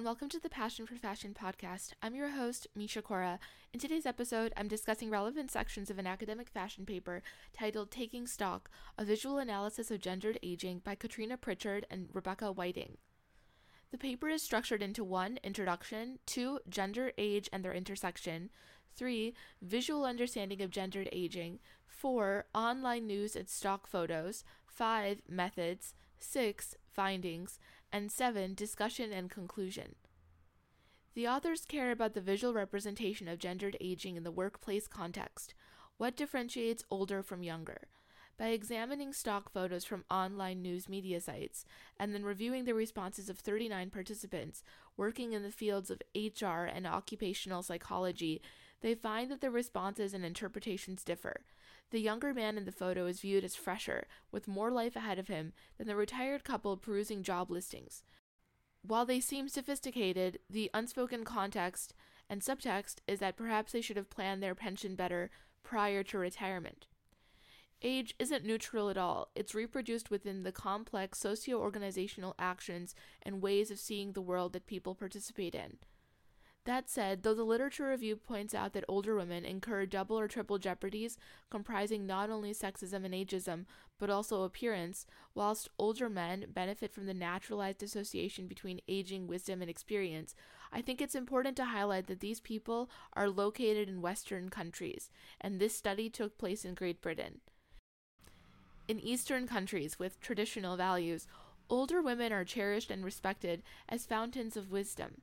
and welcome to the Passion for Fashion podcast. I'm your host, Misha Kaura. In today's episode, I'm discussing relevant sections of an academic fashion paper titled Taking Stock A Visual Analysis of Gendered Aging by Katrina Pritchard and Rebecca Whiting. The paper is structured into 1. Introduction, 2. Gender, age, and their intersection, 3. Visual understanding of gendered aging, 4. Online news and stock photos, 5. Methods, 6. Findings, and 7. Discussion and conclusion. The authors care about the visual representation of gendered aging in the workplace context. What differentiates older from younger? By examining stock photos from online news media sites and then reviewing the responses of 39 participants working in the fields of HR and occupational psychology, they find that the responses and interpretations differ. The younger man in the photo is viewed as fresher, with more life ahead of him, than the retired couple perusing job listings. While they seem sophisticated, the unspoken context and subtext is that perhaps they should have planned their pension better prior to retirement. Age isn't neutral at all. It's reproduced within the complex socio organizational actions and ways of seeing the world that people participate in. That said, though the literature review points out that older women incur double or triple jeopardies comprising not only sexism and ageism, but also appearance, whilst older men benefit from the naturalized association between aging, wisdom, and experience, I think it's important to highlight that these people are located in Western countries, and this study took place in Great Britain. In Eastern countries with traditional values, older women are cherished and respected as fountains of wisdom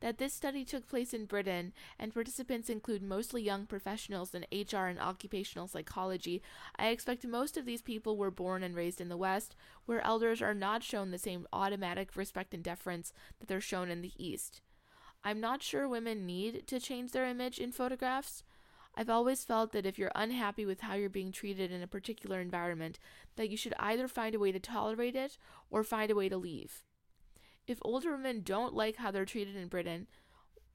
that this study took place in Britain and participants include mostly young professionals in HR and occupational psychology, I expect most of these people were born and raised in the West, where elders are not shown the same automatic respect and deference that they're shown in the East. I'm not sure women need to change their image in photographs. I've always felt that if you're unhappy with how you're being treated in a particular environment, that you should either find a way to tolerate it or find a way to leave. If older women don't like how they're treated in Britain,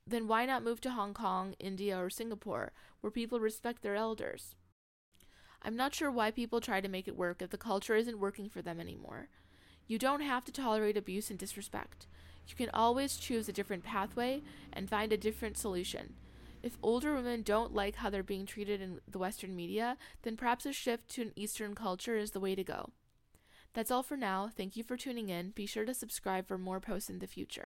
then why not move to Hong Kong, India, or Singapore, where people respect their elders? I'm not sure why people try to make it work if the culture isn't working for them anymore. You don't have to tolerate abuse and disrespect. You can always choose a different pathway and find a different solution. If older women don't like how they're being treated in the Western media, then perhaps a shift to an Eastern culture is the way to go. That's all for now. Thank you for tuning in. Be sure to subscribe for more posts in the future.